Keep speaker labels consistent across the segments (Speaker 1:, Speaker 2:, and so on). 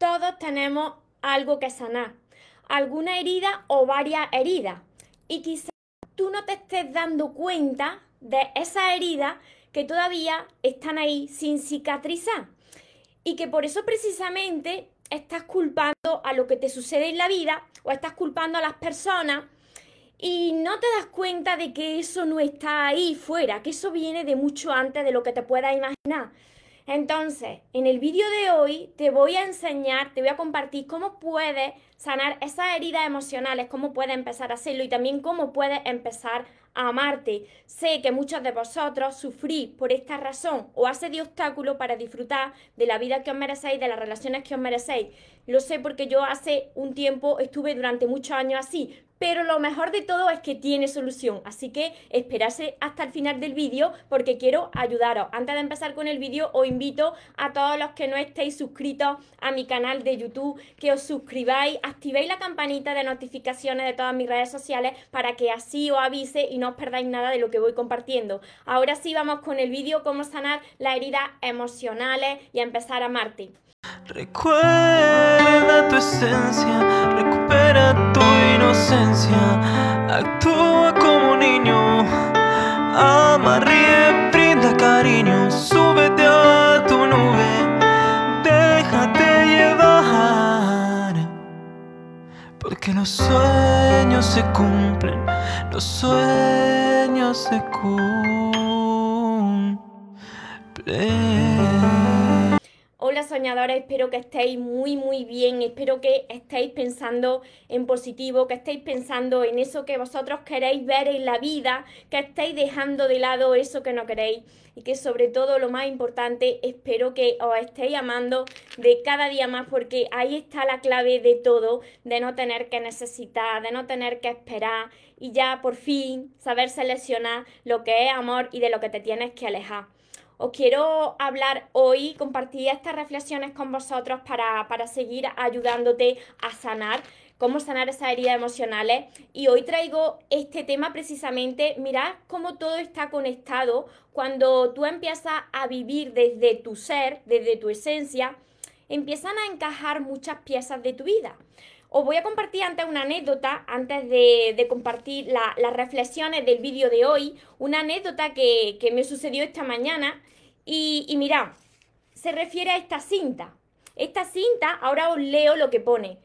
Speaker 1: todos tenemos algo que sanar, alguna herida o varias heridas. Y quizás tú no te estés dando cuenta de esas heridas que todavía están ahí sin cicatrizar. Y que por eso precisamente estás culpando a lo que te sucede en la vida o estás culpando a las personas y no te das cuenta de que eso no está ahí fuera, que eso viene de mucho antes de lo que te puedas imaginar. Entonces, en el vídeo de hoy te voy a enseñar, te voy a compartir cómo puedes sanar esas heridas emocionales, cómo puedes empezar a hacerlo y también cómo puedes empezar a amarte. Sé que muchos de vosotros sufrís por esta razón o hace de obstáculo para disfrutar de la vida que os merecéis, de las relaciones que os merecéis. Lo sé porque yo hace un tiempo estuve durante muchos años así, pero lo mejor de todo es que tiene solución. Así que esperarse hasta el final del vídeo porque quiero ayudaros. Antes de empezar con el vídeo, os invito a todos los que no estéis suscritos a mi canal de YouTube que os suscribáis, activéis la campanita de notificaciones de todas mis redes sociales para que así os avise y no os perdáis nada de lo que voy compartiendo. Ahora sí vamos con el vídeo cómo sanar las heridas emocionales y empezar a amarte.
Speaker 2: Recuerda tu esencia, recupera actúa como niño, ama, ríe, brinda cariño, súbete a tu nube, déjate llevar, porque los sueños se cumplen, los sueños se cumplen.
Speaker 1: Soñadores, espero que estéis muy muy bien, espero que estéis pensando en positivo, que estéis pensando en eso que vosotros queréis ver en la vida, que estéis dejando de lado eso que no queréis y que sobre todo lo más importante, espero que os estéis amando de cada día más porque ahí está la clave de todo, de no tener que necesitar, de no tener que esperar y ya por fin saber seleccionar lo que es amor y de lo que te tienes que alejar. Os quiero hablar hoy, compartir estas reflexiones con vosotros para, para seguir ayudándote a sanar cómo sanar esas heridas emocionales. Y hoy traigo este tema precisamente, mirad cómo todo está conectado cuando tú empiezas a vivir desde tu ser, desde tu esencia, empiezan a encajar muchas piezas de tu vida. Os voy a compartir antes una anécdota, antes de, compartir las reflexiones del vídeo de hoy, una anécdota que, me sucedió esta mañana y, y se refiere a esta cinta. Esta cinta, ahora os leo lo que pone.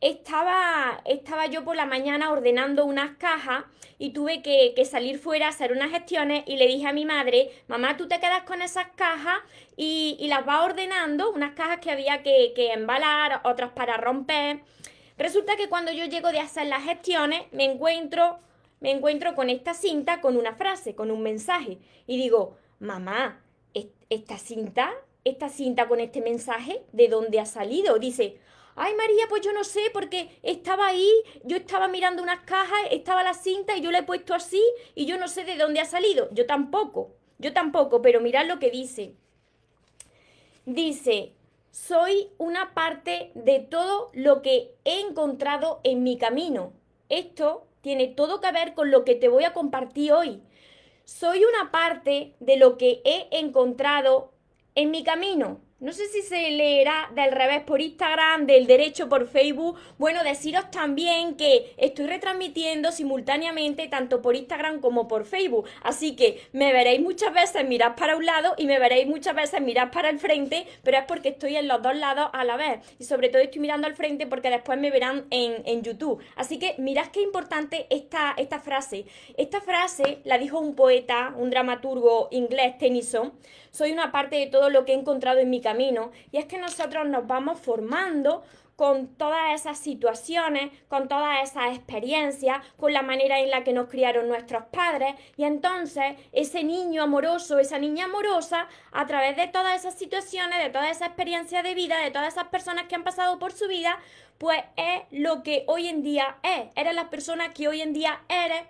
Speaker 1: Estaba, estaba yo por la mañana ordenando unas cajas y tuve que, salir fuera a hacer unas gestiones y le dije a mi madre, mamá, tú te quedas con esas cajas y, las vas ordenando, unas cajas que había que, que embalar, otras para romper. Resulta que cuando yo llego de hacer las gestiones, me encuentro, me encuentro con esta cinta, con una frase, con un mensaje. Y digo, mamá, esta cinta, esta cinta con este mensaje, ¿de dónde ha salido? Dice, ay María, pues yo no sé, porque estaba ahí, yo estaba mirando unas cajas, estaba la cinta y yo la he puesto así y yo no sé de dónde ha salido. Yo tampoco, yo tampoco, pero mirad lo que dice. Dice, soy una parte de todo lo que he encontrado en mi camino. Esto tiene todo que ver con lo que te voy a compartir hoy. Soy una parte de lo que he encontrado en mi camino. No sé si se leerá del revés por Instagram, del derecho por Facebook. Bueno, deciros también que estoy retransmitiendo simultáneamente tanto por Instagram como por Facebook. Así que me veréis muchas veces mirar para un lado y me veréis muchas veces mirar para el frente, pero es porque estoy en los dos lados a la vez. Y sobre todo estoy mirando al frente porque después me verán en, en YouTube. Así que mirad qué importante esta, esta frase. Esta frase la dijo un poeta, un dramaturgo inglés, Tennyson. Soy una parte de todo lo que he encontrado en mi camino. Y es que nosotros nos vamos formando con todas esas situaciones, con todas esas experiencias, con la manera en la que nos criaron nuestros padres. Y entonces ese niño amoroso, esa niña amorosa, a través de todas esas situaciones, de toda esa experiencia de vida, de todas esas personas que han pasado por su vida, pues es lo que hoy en día es. Eres la persona que hoy en día eres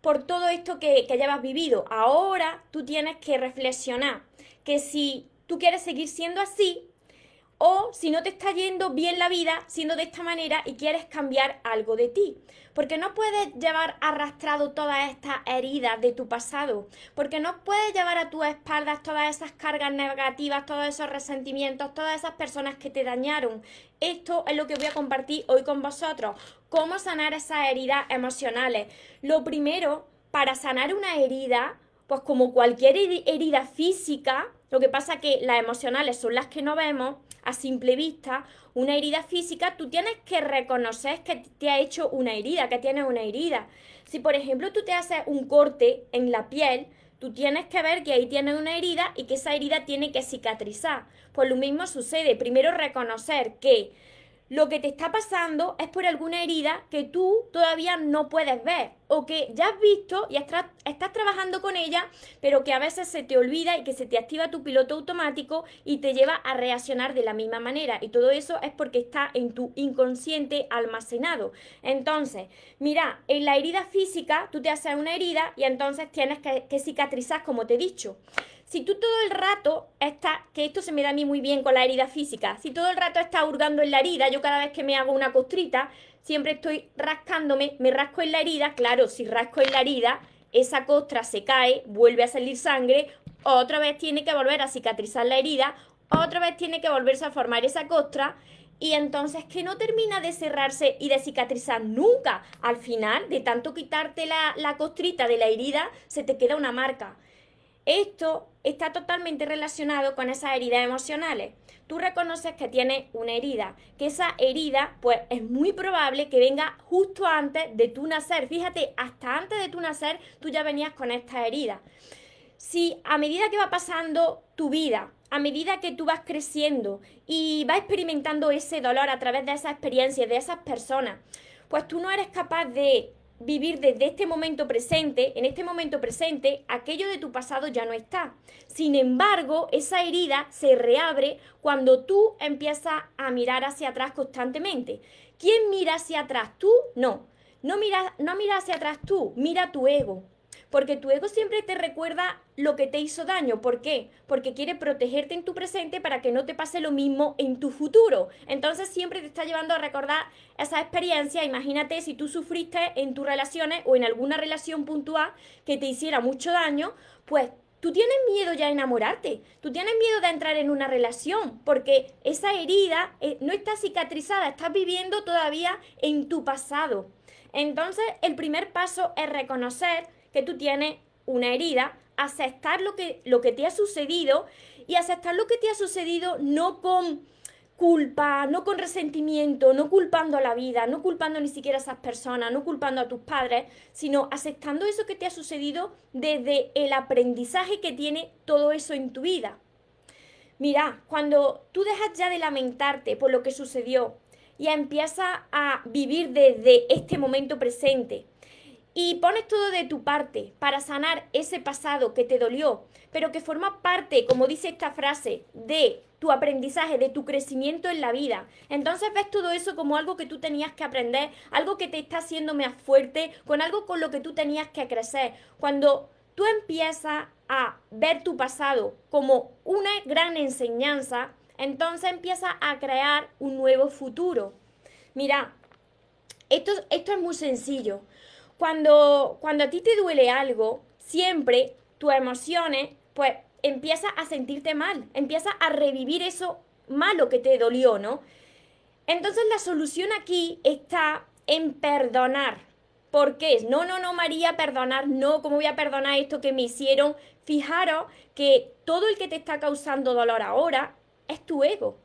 Speaker 1: por todo esto que, que llevas vivido. Ahora tú tienes que reflexionar que si tú quieres seguir siendo así, o si no te está yendo bien la vida siendo de esta manera y quieres cambiar algo de ti. Porque no puedes llevar arrastrado todas estas heridas de tu pasado. Porque no puedes llevar a tus espaldas todas esas cargas negativas, todos esos resentimientos, todas esas personas que te dañaron. Esto es lo que voy a compartir hoy con vosotros. Cómo sanar esas heridas emocionales. Lo primero, para sanar una herida, pues como cualquier herida física, lo que pasa que las emocionales son las que no vemos a simple vista, una herida física, tú tienes que reconocer que te ha hecho una herida, que tienes una herida. Si por ejemplo tú te haces un corte en la piel, tú tienes que ver que ahí tienes una herida y que esa herida tiene que cicatrizar. Pues lo mismo sucede, primero reconocer que lo que te está pasando es por alguna herida que tú todavía no puedes ver o que ya has visto y estás, trabajando con ella, pero que a veces se te olvida y que se te activa tu piloto automático y te lleva a reaccionar de la misma manera. Y todo eso es porque está en tu inconsciente almacenado. Entonces, mira, en la herida física tú te haces una herida y entonces tienes que, que cicatrizar, como te he dicho. Si tú todo el rato estás, que esto se me da a mí muy bien con la herida física, si todo el rato estás hurgando en la herida, yo cada vez que me hago una costrita, siempre estoy rascándome, me rasco en la herida, claro, si rasco en la herida, esa costra se cae, vuelve a salir sangre, otra vez tiene que volver a cicatrizar la herida, otra vez tiene que volverse a formar esa costra y entonces que no termina de cerrarse y de cicatrizar nunca. Al final, de tanto quitarte la, la costrita de la herida, se te queda una marca. Esto está totalmente relacionado con esas heridas emocionales. Tú reconoces que tienes una herida, que esa herida pues es muy probable que venga justo antes de tu nacer. Fíjate, hasta antes de tu nacer tú ya venías con esta herida. Si a medida que va pasando tu vida, a medida que tú vas creciendo y vas experimentando ese dolor a través de esas experiencias, de esas personas, pues tú no eres capaz de vivir desde este momento presente, en este momento presente, aquello de tu pasado ya no está. Sin embargo, esa herida se reabre cuando tú empiezas a mirar hacia atrás constantemente. ¿Quién mira hacia atrás? ¿Tú? No. No mira, no mira hacia atrás tú, mira tu ego. Porque tu ego siempre te recuerda lo que te hizo daño. ¿Por qué? Porque quiere protegerte en tu presente para que no te pase lo mismo en tu futuro. Entonces siempre te está llevando a recordar esa experiencia. Imagínate si tú sufriste en tus relaciones o en alguna relación puntual que te hiciera mucho daño, pues tú tienes miedo ya a enamorarte, tú tienes miedo de entrar en una relación, porque esa herida eh, no está cicatrizada, estás viviendo todavía en tu pasado. Entonces, el primer paso es reconocer que tú tienes una herida, aceptar lo que, lo que te ha sucedido y aceptar lo que te ha sucedido no con culpa, no con resentimiento, no culpando a la vida, no culpando ni siquiera a esas personas, no culpando a tus padres, sino aceptando eso que te ha sucedido desde el aprendizaje que tiene todo eso en tu vida. Mira, cuando tú dejas ya de lamentarte por lo que sucedió y empiezas a vivir desde este momento presente, y pones todo de tu parte para sanar ese pasado que te dolió, pero que forma parte, como dice esta frase, de tu aprendizaje, de tu crecimiento en la vida. Entonces ves todo eso como algo que tú tenías que aprender, algo que te está haciendo más fuerte, con algo con lo que tú tenías que crecer. Cuando tú empiezas a ver tu pasado como una gran enseñanza, entonces empiezas a crear un nuevo futuro. Mira, esto, esto es muy sencillo. Cuando, cuando a ti te duele algo, siempre tus emociones, pues empiezas a sentirte mal, empiezas a revivir eso malo que te dolió, ¿no? Entonces la solución aquí está en perdonar. ¿Por qué? No, no, no, María, perdonar, no, ¿cómo voy a perdonar esto que me hicieron? Fijaros que todo el que te está causando dolor ahora es tu ego,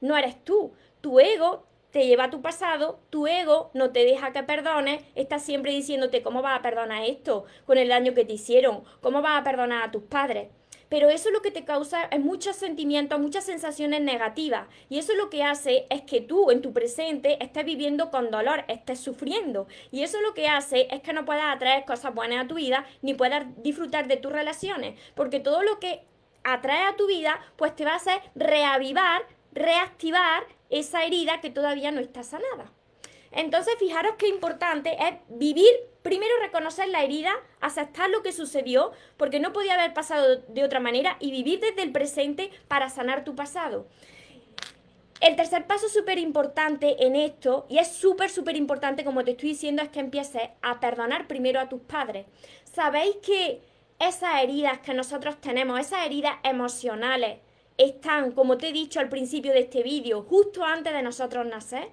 Speaker 1: no eres tú. Tu ego te lleva a tu pasado, tu ego no te deja que perdones, está siempre diciéndote cómo vas a perdonar esto con el daño que te hicieron, cómo vas a perdonar a tus padres. Pero eso lo que te causa es muchos sentimientos, muchas sensaciones negativas. Y eso lo que hace es que tú en tu presente estés viviendo con dolor, estés sufriendo. Y eso lo que hace es que no puedas atraer cosas buenas a tu vida, ni puedas disfrutar de tus relaciones. Porque todo lo que atrae a tu vida, pues te va a hacer reavivar, reactivar esa herida que todavía no está sanada. Entonces, fijaros qué importante es vivir, primero reconocer la herida, aceptar lo que sucedió, porque no podía haber pasado de otra manera, y vivir desde el presente para sanar tu pasado. El tercer paso súper importante en esto, y es súper, súper importante, como te estoy diciendo, es que empieces a perdonar primero a tus padres. ¿Sabéis que esas heridas que nosotros tenemos, esas heridas emocionales, están, como te he dicho al principio de este vídeo, justo antes de nosotros nacer?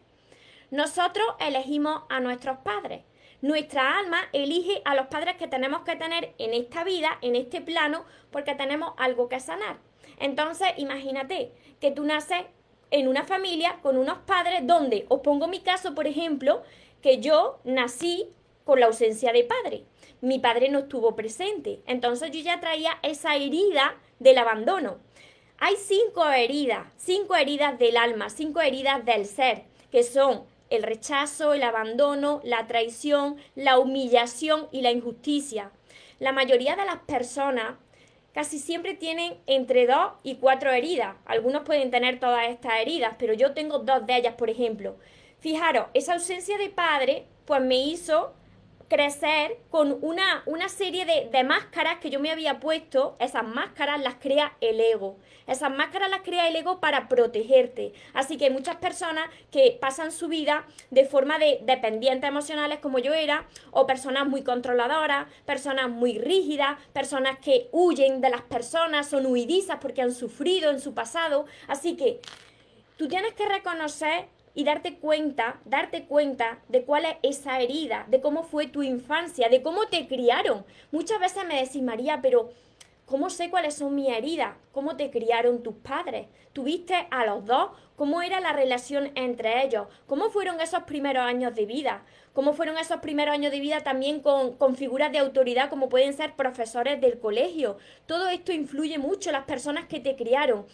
Speaker 1: Nosotros elegimos a nuestros padres. Nuestra alma elige a los padres que tenemos que tener en esta vida, en este plano, porque tenemos algo que sanar. Entonces, imagínate que tú naces en una familia con unos padres donde, os pongo mi caso, por ejemplo, que yo nací con la ausencia de padre. Mi padre no estuvo presente. Entonces yo ya traía esa herida del abandono. Hay cinco heridas, cinco heridas del alma, cinco heridas del ser, que son el rechazo, el abandono, la traición, la humillación y la injusticia. La mayoría de las personas casi siempre tienen entre dos y cuatro heridas. Algunos pueden tener todas estas heridas, pero yo tengo dos de ellas, por ejemplo. Fijaros, esa ausencia de padre, pues me hizo crecer con una, una serie de, de, máscaras que yo me había puesto, esas máscaras las crea el ego. Esas máscaras las crea el ego para protegerte. Así que muchas personas que pasan su vida de forma de dependientes emocionales como yo era, o personas muy controladoras, personas muy rígidas, personas que huyen de las personas, son huidizas porque han sufrido en su pasado. Así que tú tienes que reconocer y darte cuenta, darte cuenta de cuál es esa herida, de cómo fue tu infancia, de cómo te criaron. Muchas veces me decís, María, pero ¿cómo sé cuáles son mis heridas? ¿Cómo te criaron tus padres? ¿Tuviste a los dos? ¿Cómo era la relación entre ellos? ¿Cómo fueron esos primeros años de vida? ¿Cómo fueron esos primeros años de vida también con, con figuras de autoridad como pueden ser profesores del colegio? Todo esto influye mucho en las personas que te criaron.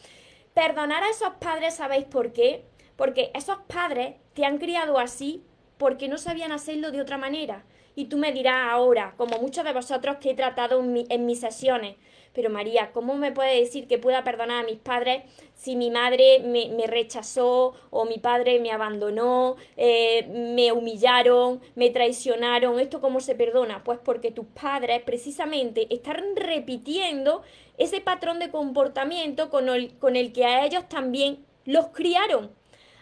Speaker 1: Perdonar a esos padres, ¿sabéis por qué? Porque esos padres te han criado así porque no sabían hacerlo de otra manera. Y tú me dirás ahora, como muchos de vosotros que he tratado en, mis sesiones, pero María, ¿cómo me puede decir que pueda perdonar a mis padres si mi madre me, rechazó o mi padre me abandonó, eh, me humillaron, me traicionaron? ¿Esto cómo se perdona? Pues porque tus padres precisamente están repitiendo ese patrón de comportamiento con el que a ellos también los criaron.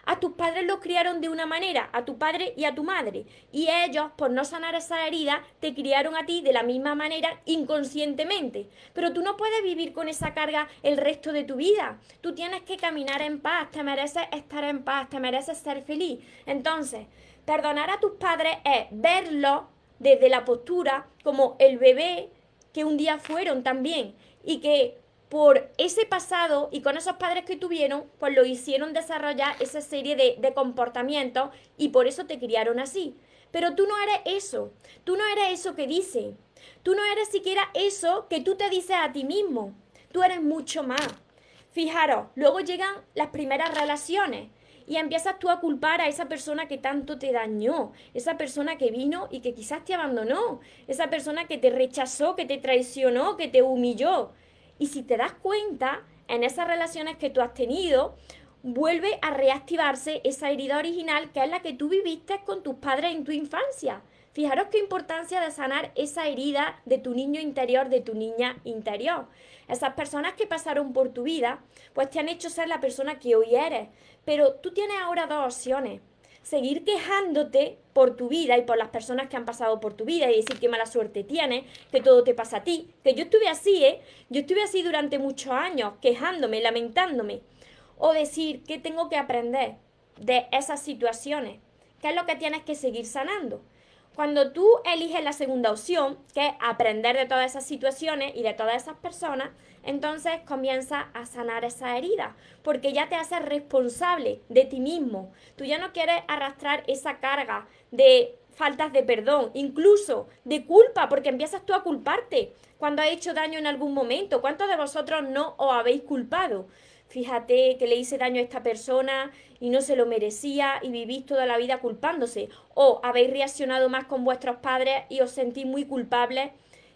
Speaker 1: A tus padres los criaron de una manera, a tu padre y a tu madre. Y ellos, por no sanar esa herida, te criaron a ti de la misma manera inconscientemente. Pero tú no puedes vivir con esa carga el resto de tu vida. Tú tienes que caminar en paz, te mereces estar en paz, te mereces ser feliz. Entonces, perdonar a tus padres es verlo desde la postura como el bebé que un día fueron también y que por ese pasado y con esos padres que tuvieron, pues lo hicieron desarrollar esa serie de, de comportamientos y por eso te criaron así. Pero tú no eres eso, tú no eres eso que dice, tú no eres siquiera eso que tú te dices a ti mismo, tú eres mucho más. Fijaros, luego llegan las primeras relaciones y empiezas tú a culpar a esa persona que tanto te dañó, esa persona que vino y que quizás te abandonó, esa persona que te rechazó, que te traicionó, que te humilló. Y si te das cuenta, en esas relaciones que tú has tenido, vuelve a reactivarse esa herida original que es la que tú viviste con tus padres en tu infancia. Fijaros qué importancia de sanar esa herida de tu niño interior, de tu niña interior. Esas personas que pasaron por tu vida, pues te han hecho ser la persona que hoy eres. Pero tú tienes ahora dos opciones seguir quejándote por tu vida y por las personas que han pasado por tu vida y decir qué mala suerte tienes, que todo te pasa a ti. Que yo estuve así, ¿eh? Yo estuve así durante muchos años, quejándome, lamentándome. O decir qué tengo que aprender de esas situaciones, qué es lo que tienes que seguir sanando. Cuando tú eliges la segunda opción, que es aprender de todas esas situaciones y de todas esas personas, entonces comienza a sanar esa herida, porque ya te haces responsable de ti mismo. Tú ya no quieres arrastrar esa carga de faltas de perdón, incluso de culpa, porque empiezas tú a culparte cuando has hecho daño en algún momento. ¿Cuántos de vosotros no os habéis culpado? Fíjate que le hice daño a esta persona y no se lo merecía y vivís toda la vida culpándose. O habéis reaccionado más con vuestros padres y os sentís muy culpables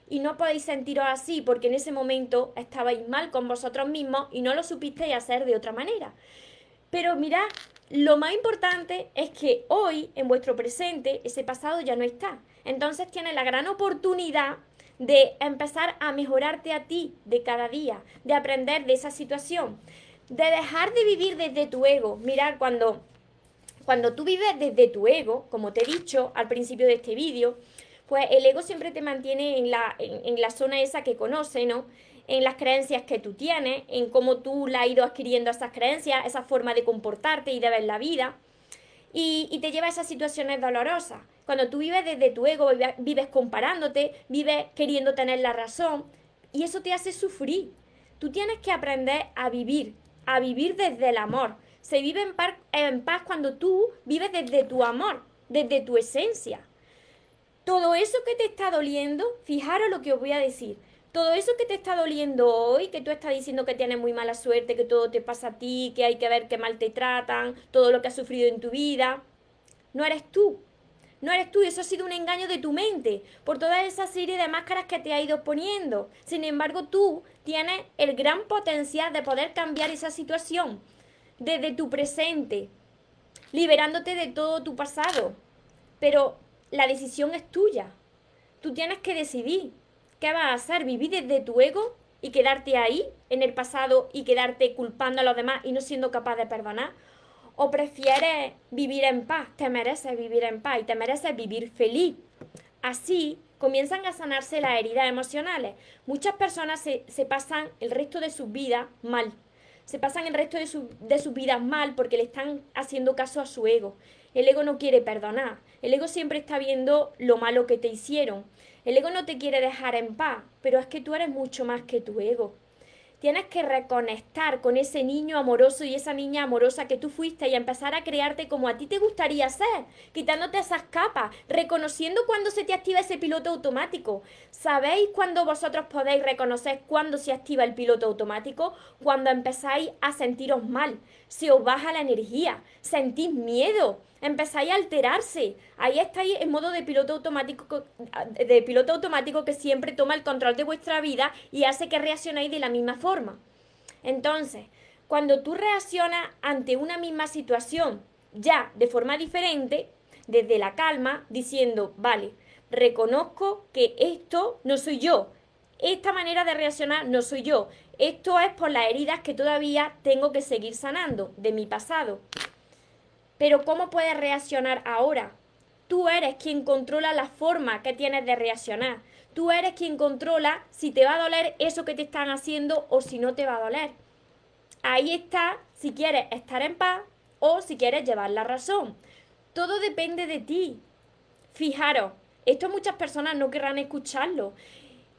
Speaker 1: y no podéis sentiros así porque en ese momento estabais mal con vosotros mismos y no lo supisteis hacer de otra manera. Pero mirad, lo más importante es que hoy, en vuestro presente, ese pasado ya no está. Entonces tienes la gran oportunidad de empezar a mejorarte a ti de cada día, de aprender de esa situación. de dejar de vivir desde tu ego. Mirar, cuando, cuando tú vives desde tu ego, como te he dicho al principio de este vídeo, pues el ego siempre te mantiene en la, en, la zona esa que conoce, ¿no? En las creencias que tú tienes, en cómo tú la has ido adquiriendo esas creencias, esa forma de comportarte y de ver la vida. Y, y, te lleva a esas situaciones dolorosas. Cuando tú vives desde tu ego, vives comparándote, vives queriendo tener la razón, y eso te hace sufrir. Tú tienes que aprender a vivir, a vivir desde el amor. Se vive en paz, cuando tú vives desde tu amor, desde tu esencia. Todo eso que te está doliendo, fijaros lo que os voy a decir. Todo eso que te está doliendo hoy, que tú estás diciendo que tienes muy mala suerte, que todo te pasa a ti, que hay que ver qué mal te tratan, todo lo que has sufrido en tu vida, no eres tú. No eres tú, eso ha sido un engaño de tu mente por toda esa serie de máscaras que te ha ido poniendo. Sin embargo, tú tienes el gran potencial de poder cambiar esa situación desde tu presente, liberándote de todo tu pasado. Pero la decisión es tuya. Tú tienes que decidir qué vas a hacer, vivir desde tu ego y quedarte ahí en el pasado y quedarte culpando a los demás y no siendo capaz de perdonar. ¿O prefieres vivir en paz? Te mereces vivir en paz y te mereces vivir feliz. Así comienzan a sanarse las heridas emocionales. Muchas personas se, pasan el resto de su vida mal. Se pasan el resto de, su, de sus vidas mal porque le están haciendo caso a su ego. El ego no quiere perdonar. El ego siempre está viendo lo malo que te hicieron. El ego no te quiere dejar en paz, pero es que tú eres mucho más que tu ego. Tienes que reconectar con ese niño amoroso y esa niña amorosa que tú fuiste y empezar a crearte como a ti te gustaría ser, quitándote esas capas, reconociendo cuando se te activa ese piloto automático. ¿Sabéis cuando vosotros podéis reconocer cuándo se activa el piloto automático? Cuando empezáis a sentiros mal, se os baja la energía, sentís miedo, empezáis a alterarse. Ahí estáis en modo de piloto automático de piloto automático que siempre toma el control de vuestra vida y hace que reaccionéis de la misma forma. Entonces, cuando tú reaccionas ante una misma situación ya de forma diferente, desde la calma, diciendo, vale, reconozco que esto no soy yo, esta manera de reaccionar no soy yo, esto es por las heridas que todavía tengo que seguir sanando de mi pasado. Pero ¿cómo puedes reaccionar ahora? Tú eres quien controla la forma que tienes de reaccionar. Tú eres quien controla si te va a doler eso que te están haciendo o si no te va a doler. Ahí está si quieres estar en paz o si quieres llevar la razón. Todo depende de ti. Fijaros, esto muchas personas no querrán escucharlo.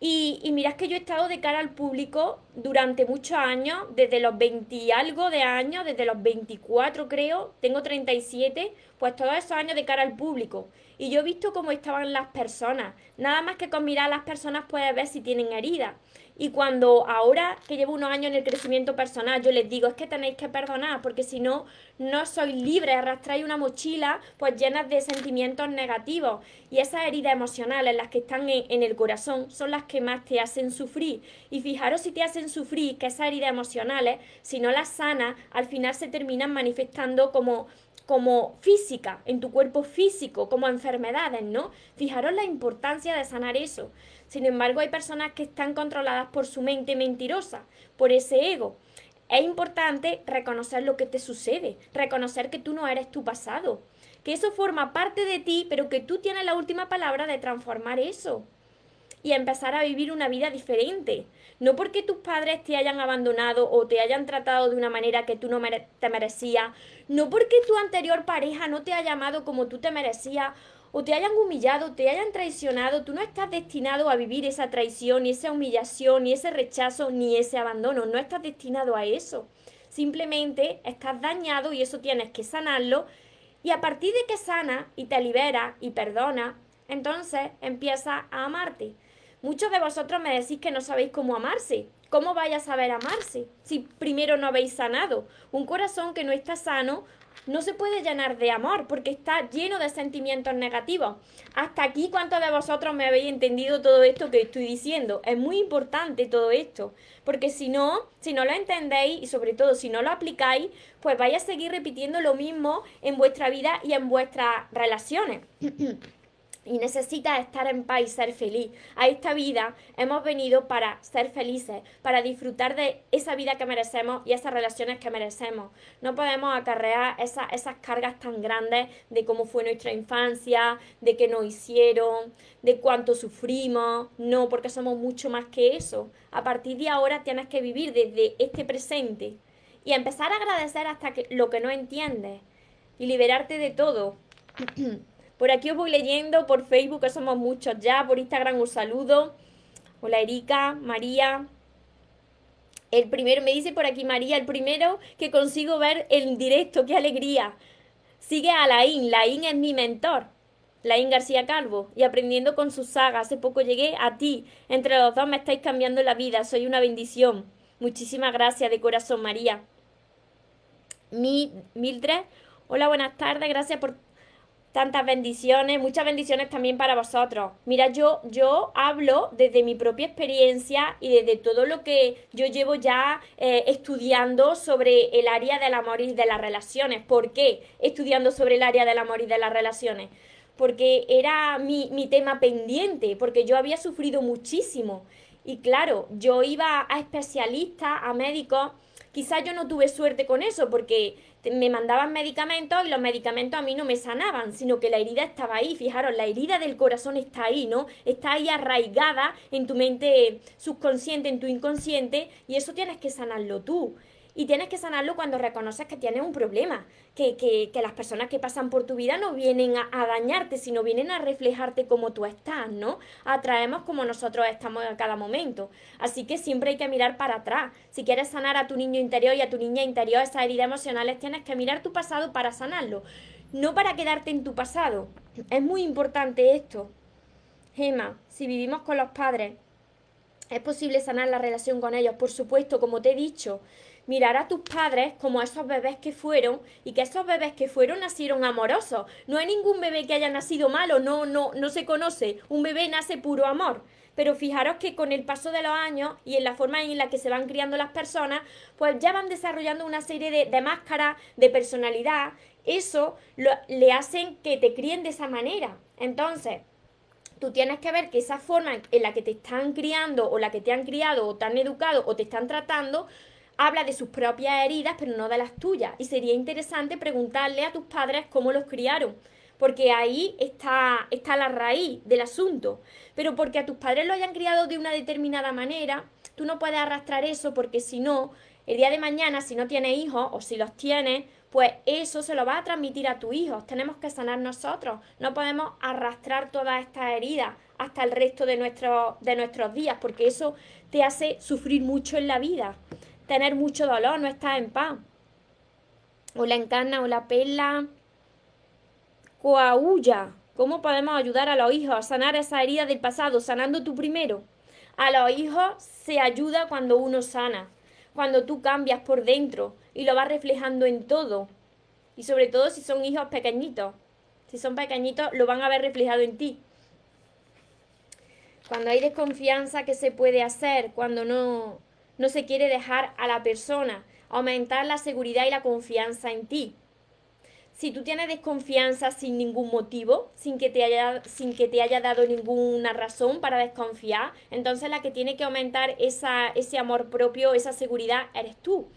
Speaker 1: Y, y mirad que yo he estado de cara al público durante muchos años, desde los 20 y algo de años, desde los 24 creo, tengo 37, pues todos esos años de cara al público. Y yo he visto cómo estaban las personas. Nada más que con mirar a las personas puedes ver si tienen heridas. Y cuando ahora que llevo unos años en el crecimiento personal, yo les digo, es que tenéis que perdonar, porque si no, no sois libres, arrastráis una mochila pues llena de sentimientos negativos. Y esas heridas emocionales, las que están en, el corazón, son las que más te hacen sufrir. Y fijaros si te hacen sufrir, que esas heridas emocionales, si no las sanas, al final se terminan manifestando como como física, en tu cuerpo físico, como enfermedades, ¿no? Fijaros la importancia de sanar eso. Sin embargo, hay personas que están controladas por su mente mentirosa, por ese ego. Es importante reconocer lo que te sucede, reconocer que tú no eres tu pasado, que eso forma parte de ti, pero que tú tienes la última palabra de transformar eso y empezar a vivir una vida diferente. No porque tus padres te hayan abandonado o te hayan tratado de una manera que tú no te merecías, no porque tu anterior pareja no te haya amado como tú te merecías o te hayan humillado, te hayan traicionado, tú no estás destinado a vivir esa traición, ni esa humillación, ni ese rechazo, ni ese abandono. No estás destinado a eso. Simplemente estás dañado y eso tienes que sanarlo. Y a partir de que sana y te libera y perdona, entonces empieza a amarte. Muchos de vosotros me decís que no sabéis cómo amarse. ¿Cómo vais a saber amarse si primero no habéis sanado? Un corazón que no está sano no se puede llenar de amor porque está lleno de sentimientos negativos. Hasta aquí, ¿cuántos de vosotros me habéis entendido todo esto que estoy diciendo? Es muy importante todo esto, porque si no, si no lo entendéis y sobre todo si no lo aplicáis, pues vais a seguir repitiendo lo mismo en vuestra vida y en vuestras relaciones. y necesitas estar en paz y ser feliz. A esta vida hemos venido para ser felices, para disfrutar de esa vida que merecemos y esas relaciones que merecemos. No podemos acarrear esas cargas tan grandes de cómo fue nuestra infancia, de qué nos hicieron, de cuánto sufrimos. No, porque somos mucho más que eso. A partir de ahora tienes que vivir desde este presente y empezar a agradecer hasta que, lo que no entiendes y liberarte de todo. Por aquí os voy leyendo, por Facebook, que somos muchos ya, por Instagram un saludo. Hola Erika, María. El primero, me dice por aquí María, el primero que consigo ver en directo, qué alegría. Sigue a Laín, Laín es mi mentor. Laín García Calvo, y aprendiendo con su saga. Hace poco llegué a ti. Entre los dos me estáis cambiando la vida. Soy una bendición. Muchísimas gracias de corazón, María. Mi, Mildred, hola, buenas tardes. Gracias por tantas bendiciones, muchas bendiciones también para vosotros. Mira, yo, yo hablo desde mi propia experiencia y desde todo lo que yo llevo ya eh, estudiando sobre el área del amor y de las relaciones. ¿Por qué estudiando sobre el área del amor y de las relaciones? Porque era mi, mi tema pendiente, porque yo había sufrido muchísimo. Y claro, yo iba a especialistas, a médicos, quizás yo no tuve suerte con eso, porque me mandaban medicamentos y los medicamentos a mí no me sanaban, sino que la herida estaba ahí. Fijaros, la herida del corazón está ahí, ¿no? Está ahí arraigada en tu mente subconsciente, en tu inconsciente, y eso tienes que sanarlo tú. Y tienes que sanarlo cuando reconoces que tienes un problema, que, que, las personas que pasan por tu vida no vienen a, a, dañarte, sino vienen a reflejarte como tú estás, ¿no? Atraemos como nosotros estamos en cada momento. Así que siempre hay que mirar para atrás. Si quieres sanar a tu niño interior y a tu niña interior esas heridas emocionales, tienes que mirar tu pasado para sanarlo, no para quedarte en tu pasado. Es muy importante esto. Gema, si vivimos con los padres, es posible sanar la relación con ellos, por supuesto, como te he dicho mirar a tus padres como esos bebés que fueron y que esos bebés que fueron nacieron amorosos. No hay ningún bebé que haya nacido malo, no, no, no se conoce. Un bebé nace puro amor. Pero fijaros que con el paso de los años y en la forma en la que se van criando las personas, pues ya van desarrollando una serie de, de máscaras, de personalidad. Eso lo, le hacen que te críen de esa manera. Entonces, tú tienes que ver que esa forma en la que te están criando o la que te han criado o te han educado o te están tratando habla de sus propias heridas, pero no de las tuyas. Y sería interesante preguntarle a tus padres cómo los criaron, porque ahí está, está la raíz del asunto. Pero porque a tus padres lo hayan criado de una determinada manera, tú no puedes arrastrar eso, porque si no, el día de mañana, si no tienes hijos o si los tienes, pues eso se lo va a transmitir a tus hijos. Tenemos que sanar nosotros. No podemos arrastrar todas estas heridas hasta el resto de, de nuestros días, porque eso te hace sufrir mucho en la vida tener mucho dolor, no estar en paz. O la encarna o la pela. Coahulla. ¿Cómo podemos ayudar a los hijos a sanar esa herida del pasado, sanando tú primero? A los hijos se ayuda cuando uno sana, cuando tú cambias por dentro y lo vas reflejando en todo. Y sobre todo si son hijos pequeñitos. Si son pequeñitos, lo van a ver reflejado en ti. Cuando hay desconfianza, ¿qué se puede hacer? Cuando no, no se quiere dejar a la persona, aumentar la seguridad y la confianza en ti. Si tú tienes desconfianza sin ningún motivo, sin que te haya, sin que te haya dado ninguna razón para desconfiar, entonces la que tiene que aumentar ese amor propio, esa seguridad, eres tú.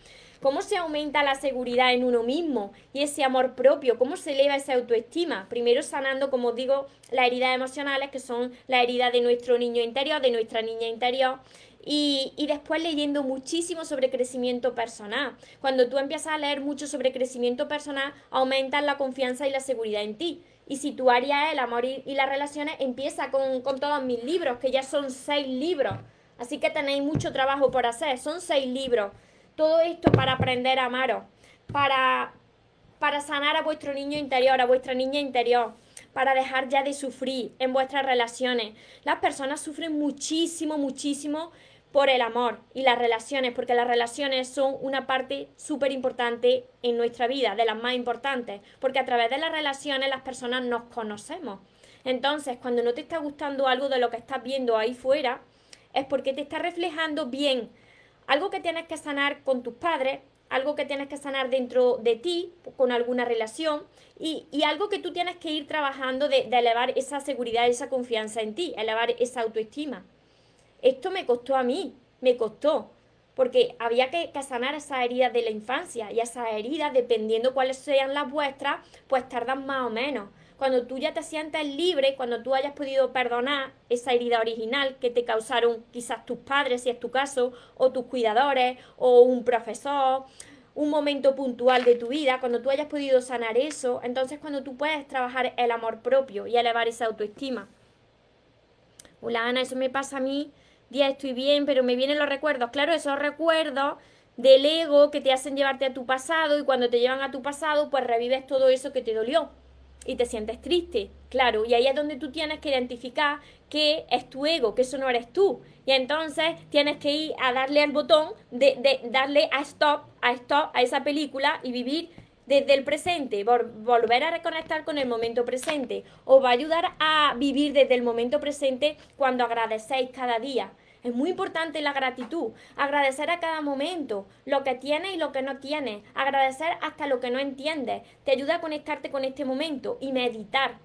Speaker 1: ¿Cómo se aumenta la seguridad en uno mismo y ese amor propio? ¿Cómo se eleva esa autoestima? Primero sanando, como digo, las heridas emocionales, que son la herida de nuestro niño interior, de nuestra niña interior, y, y, después leyendo muchísimo sobre crecimiento personal. Cuando tú empiezas a leer mucho sobre crecimiento personal, aumentas la confianza y la seguridad en ti. Y si tu área es el amor y, y las relaciones, empieza con, con, todos mis libros, que ya son seis libros. Así que tenéis mucho trabajo por hacer. Son seis libros. Todo esto para aprender a amaros, para, para sanar a vuestro niño interior, a vuestra niña interior para dejar ya de sufrir en vuestras relaciones. Las personas sufren muchísimo, muchísimo por el amor y las relaciones, porque las relaciones son una parte súper importante en nuestra vida, de las más importantes, porque a través de las relaciones las personas nos conocemos. Entonces, cuando no te está gustando algo de lo que estás viendo ahí fuera, es porque te está reflejando bien algo que tienes que sanar con tus padres, algo que tienes que sanar dentro de ti, con alguna relación, y, algo que tú tienes que ir trabajando de, de elevar esa seguridad, esa confianza en ti, elevar esa autoestima. Esto me costó a mí, me costó, porque había que, sanar esas heridas de la infancia y esas heridas, dependiendo cuáles sean las vuestras, pues tardan más o menos. Cuando tú ya te sientes libre, cuando tú hayas podido perdonar esa herida original que te causaron quizás tus padres, si es tu caso, o tus cuidadores, o un profesor, un momento puntual de tu vida, cuando tú hayas podido sanar eso, entonces cuando tú puedes trabajar el amor propio y elevar esa autoestima. Hola Ana, eso me pasa a mí día estoy bien, pero me vienen los recuerdos. Claro, esos recuerdos del ego que te hacen llevarte a tu pasado y cuando te llevan a tu pasado, pues revives todo eso que te dolió y te sientes triste. Claro, y ahí es donde tú tienes que identificar que es tu ego, que eso no eres tú. Y entonces tienes que ir a darle al botón de, de darle a stop, a stop a esa película y vivir desde el presente, volver a reconectar con el momento presente, os va a ayudar a vivir desde el momento presente cuando agradecéis cada día. Es muy importante la gratitud, agradecer a cada momento lo que tienes y lo que no tienes, agradecer hasta lo que no entiendes, te ayuda a conectarte con este momento y meditar,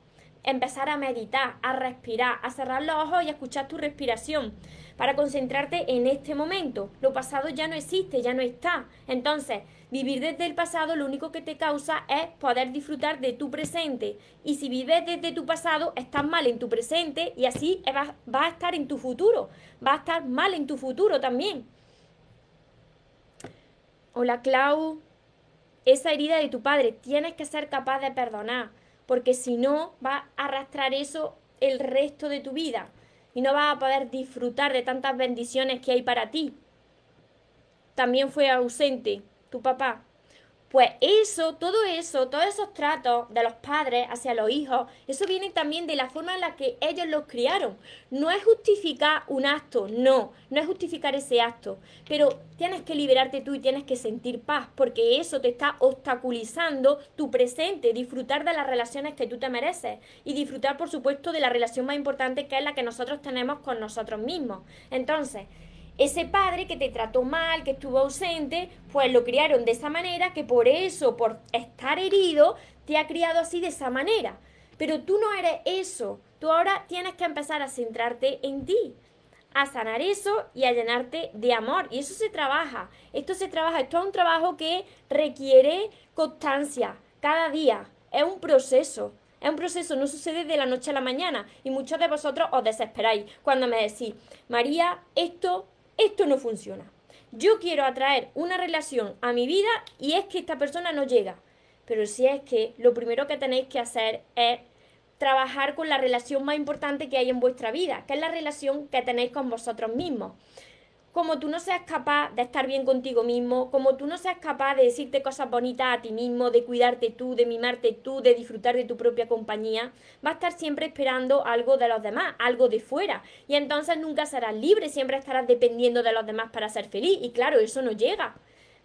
Speaker 1: empezar a meditar, a respirar, a cerrar los ojos y a escuchar tu respiración para concentrarte en este momento. Lo pasado ya no existe, ya no está. Entonces, Vivir desde el pasado lo único que te causa es poder disfrutar de tu presente. Y si vives desde tu pasado, estás mal en tu presente y así vas, a estar en tu futuro. Va a estar mal en tu futuro también. Hola Clau, esa herida de tu padre tienes que ser capaz de perdonar, porque si no va a arrastrar eso el resto de tu vida y no vas a poder disfrutar de tantas bendiciones que hay para ti. También fue ausente, tu papá. Pues eso, todo eso, todos esos tratos de los padres hacia los hijos, eso viene también de la forma en la que ellos los criaron. No es justificar un acto, no, no es justificar ese acto, pero tienes que liberarte tú y tienes que sentir paz, porque eso te está obstaculizando tu presente, disfrutar de las relaciones que tú te mereces y disfrutar, por supuesto, de la relación más importante que es la que nosotros tenemos con nosotros mismos. Entonces, ese padre que te trató mal, que estuvo ausente, pues lo criaron de esa manera, que por eso, por estar herido, te ha criado así de esa manera. Pero tú no eres eso. Tú ahora tienes que empezar a centrarte en ti, a sanar eso y a llenarte de amor. Y eso se trabaja. Esto se trabaja. Esto es un trabajo que requiere constancia cada día. Es un proceso. Es un proceso, no sucede de la noche a la mañana. Y muchos de vosotros os desesperáis cuando me decís, María, esto esto no funciona. Yo quiero atraer una relación a mi vida y es que esta persona no llega. Pero si es que lo primero que tenéis que hacer es trabajar con la relación más importante que hay en vuestra vida, que es la relación que tenéis con vosotros mismos como tú no seas capaz de estar bien contigo mismo, como tú no seas capaz de decirte cosas bonitas a ti mismo, de cuidarte tú, de mimarte tú, de disfrutar de tu propia compañía, vas a estar siempre esperando algo de los demás, algo de fuera. Y entonces nunca serás libre, siempre estarás dependiendo de los demás para ser feliz. Y claro, eso no llega.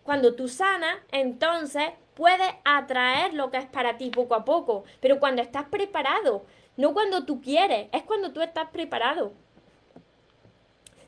Speaker 1: Cuando tú sanas, entonces puedes atraer lo que es para ti poco a poco, pero cuando estás preparado, no cuando tú quieres, es cuando tú estás preparado.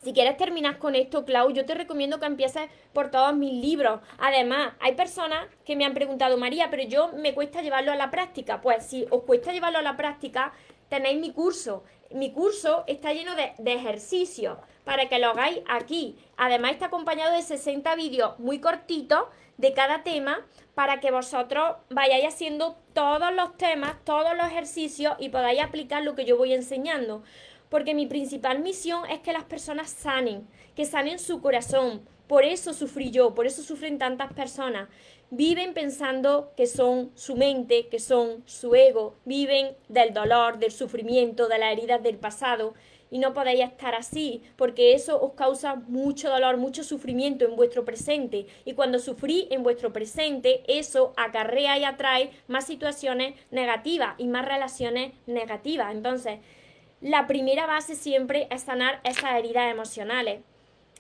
Speaker 1: Si quieres terminar con esto, Clau, yo te recomiendo que empieces por todos mis libros. Además, hay personas que me han preguntado, María, pero yo me cuesta llevarlo a la práctica. Pues si os cuesta llevarlo a la práctica, tenéis mi curso. Mi curso está lleno de, de ejercicios para que lo hagáis aquí. Además, está acompañado de 60 vídeos muy cortitos de cada tema para que vosotros vayáis haciendo todos los temas, todos los ejercicios y podáis aplicar lo que yo voy enseñando porque mi principal misión es que las personas sanen, que sanen su corazón. Por eso sufrí yo, por eso sufren tantas personas. Viven pensando que son su mente, que son su ego, viven del dolor, del sufrimiento, de las heridas del pasado. Y no podéis estar así, porque eso os causa mucho dolor, mucho sufrimiento en vuestro presente. Y cuando sufrí en vuestro presente, eso acarrea y atrae más situaciones negativas y más relaciones negativas. Entonces, la primera base siempre es sanar esas heridas emocionales.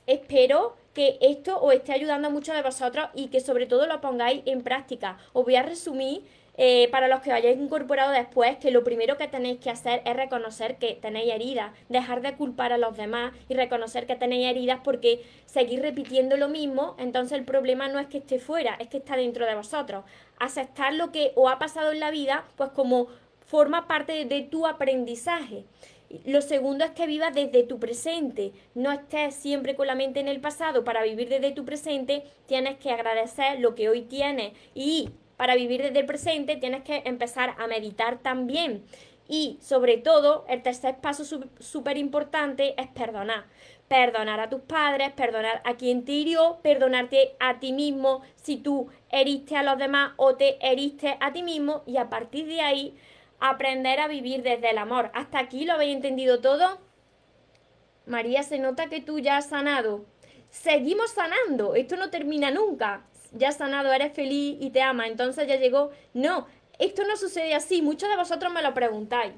Speaker 1: Espero que esto os esté ayudando a muchos de vosotros y que sobre todo lo pongáis en práctica. Os voy a resumir eh, para los que hayáis incorporado después, que lo primero que tenéis que hacer es reconocer que tenéis heridas, dejar de culpar a los demás y reconocer que tenéis heridas porque seguir repitiendo lo mismo, entonces el problema no es que esté fuera, es que está dentro de vosotros. Aceptar lo que os ha pasado en la vida, pues como forma parte de tu aprendizaje. Lo segundo es que vivas desde tu presente, no estés siempre con la mente en el pasado. Para vivir desde tu presente tienes que agradecer lo que hoy tienes y para vivir desde el presente tienes que empezar a meditar también. Y sobre todo, el tercer paso súper importante es perdonar. Perdonar a tus padres, perdonar a quien te hirió, perdonarte a ti mismo si tú heriste a los demás o te heriste a ti mismo y a partir de ahí aprender a vivir desde el amor. ¿Hasta aquí lo habéis entendido todo? María, se nota que tú ya has sanado. Seguimos sanando, esto no termina nunca ya has sanado, eres feliz y te ama, entonces ya llegó. No, esto no sucede así. Muchos de vosotros me lo preguntáis.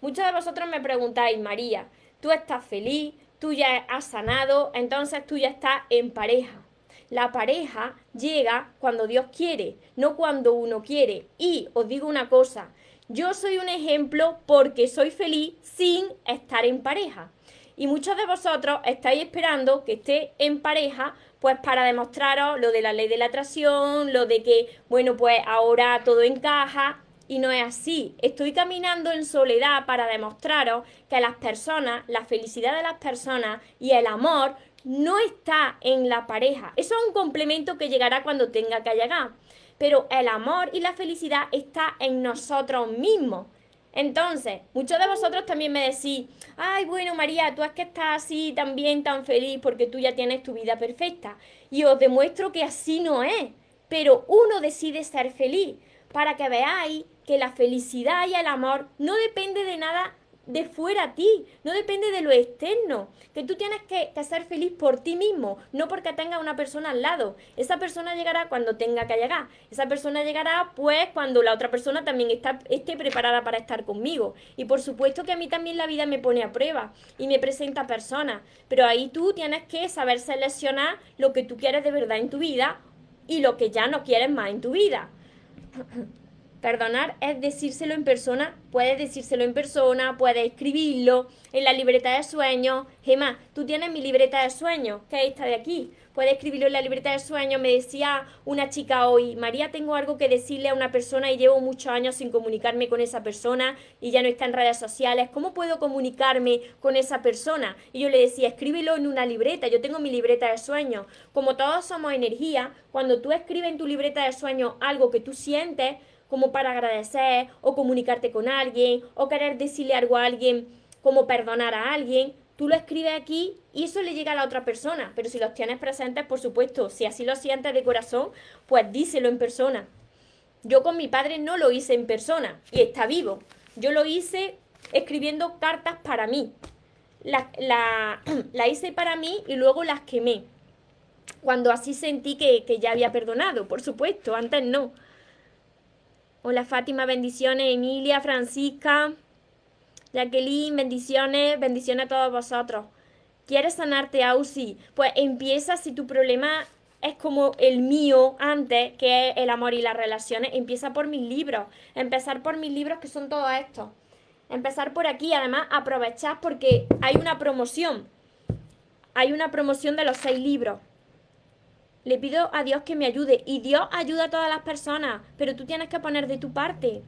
Speaker 1: Muchos de vosotros me preguntáis, María, tú estás feliz, tú ya has sanado, entonces tú ya estás en pareja. La pareja llega cuando Dios quiere, no cuando uno quiere. Y os digo una cosa, yo soy un ejemplo porque soy feliz sin estar en pareja. Y muchos de vosotros estáis esperando que esté en pareja pues para demostraros lo de la ley de la atracción, lo de que, bueno, pues ahora todo encaja y no es así. Estoy caminando en soledad para demostraros que las personas, la felicidad de las personas y el amor no está en la pareja. Eso es un complemento que llegará cuando tenga que llegar. Pero el amor y la felicidad está en nosotros mismos. Entonces, muchos de vosotros también me decís, ay, bueno, María, tú es que estás así también tan feliz porque tú ya tienes tu vida perfecta. Y os demuestro que así no es. Pero uno decide ser feliz para que veáis que la felicidad y el amor no depende de nada de fuera a ti, no depende de lo externo, que tú tienes que, ser feliz por ti mismo, no porque tenga una persona al lado. Esa persona llegará cuando tenga que llegar, esa persona llegará pues cuando la otra persona también esté preparada para estar conmigo. Y por supuesto que a mí también la vida me pone a prueba y me presenta personas, pero ahí tú tienes que saber seleccionar lo que tú quieres de verdad en tu vida y lo que ya no quieres más en tu vida. Perdonar es decírselo en persona, puedes decírselo en persona, puedes escribirlo en la libreta de sueños. Gemma, tú tienes mi libreta de sueños, que es esta de aquí. Puedes escribirlo en la libreta de sueños. Me decía una chica hoy, María, tengo algo que decirle a una persona y llevo muchos años sin comunicarme con esa persona y ya no está en redes sociales. ¿Cómo puedo comunicarme con esa persona? Y yo le decía, escríbelo en una libreta. Yo tengo mi libreta de sueños. Como todos somos energía, cuando tú escribes en tu libreta de sueños algo que tú sientes, como para agradecer o comunicarte con alguien o querer decirle algo a alguien como perdonar a alguien, tú lo escribes aquí y eso le llega a la otra persona. Pero si los tienes presentes, por supuesto, si así lo sientes de corazón, pues díselo en persona. Yo con mi padre no lo hice en persona y está vivo. Yo lo hice escribiendo cartas para mí. La, la, hice para mí y luego las quemé. Cuando así sentí que, que ya había perdonado, por supuesto, antes no. Hola Fátima, bendiciones. Emilia, Francisca, Jacqueline, bendiciones. Bendiciones a todos vosotros. ¿Quieres sanarte, Ausi? Pues empieza si tu problema es como el mío antes, que es el amor y las relaciones. Empieza por mis libros. Empezar por mis libros que son todos estos. Empezar por aquí. Además, aprovechar porque hay una promoción. Hay una promoción de los seis libros le pido a Dios que me ayude y Dios ayuda a todas las personas, pero tú tienes que poner de tu parte.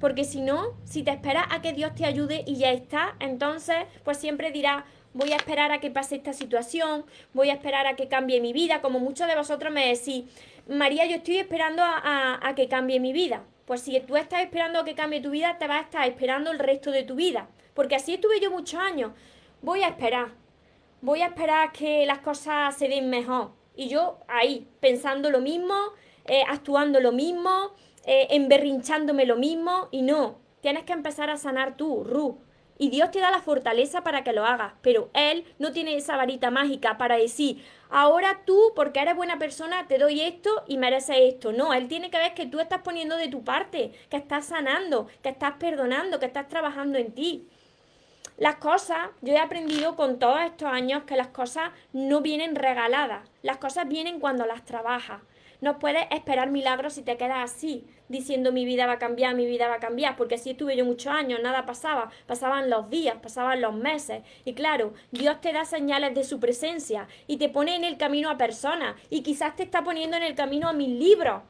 Speaker 1: Porque si no, si te esperas a que Dios te ayude y ya está, entonces pues siempre dirás, voy a esperar a que pase esta situación, voy a esperar a que cambie mi vida, como muchos de vosotros me decís, María, yo estoy esperando a, que cambie mi vida. Pues si tú estás esperando a que cambie tu vida, te vas a estar esperando el resto de tu vida. Porque así estuve yo muchos años. Voy a esperar. Voy a esperar a que las cosas se den mejor. Y yo ahí, pensando lo mismo, eh, actuando lo mismo, eh, emberrinchándome lo mismo, y no, tienes que empezar a sanar tú, Ru. Y Dios te da la fortaleza para que lo hagas, pero Él no tiene esa varita mágica para decir, ahora tú, porque eres buena persona, te doy esto y mereces esto. No, Él tiene que ver que tú estás poniendo de tu parte, que estás sanando, que estás perdonando, que estás trabajando en ti. Las cosas, yo he aprendido con todos estos años que las cosas no vienen regaladas, las cosas vienen cuando las trabajas. No puedes esperar milagros si te quedas así, diciendo mi vida va a cambiar, mi vida va a cambiar, porque así estuve yo muchos años, nada pasaba, pasaban los días, pasaban los meses. Y claro, Dios te da señales de su presencia y te pone en el camino a personas y quizás te está poniendo en el camino a mis libros.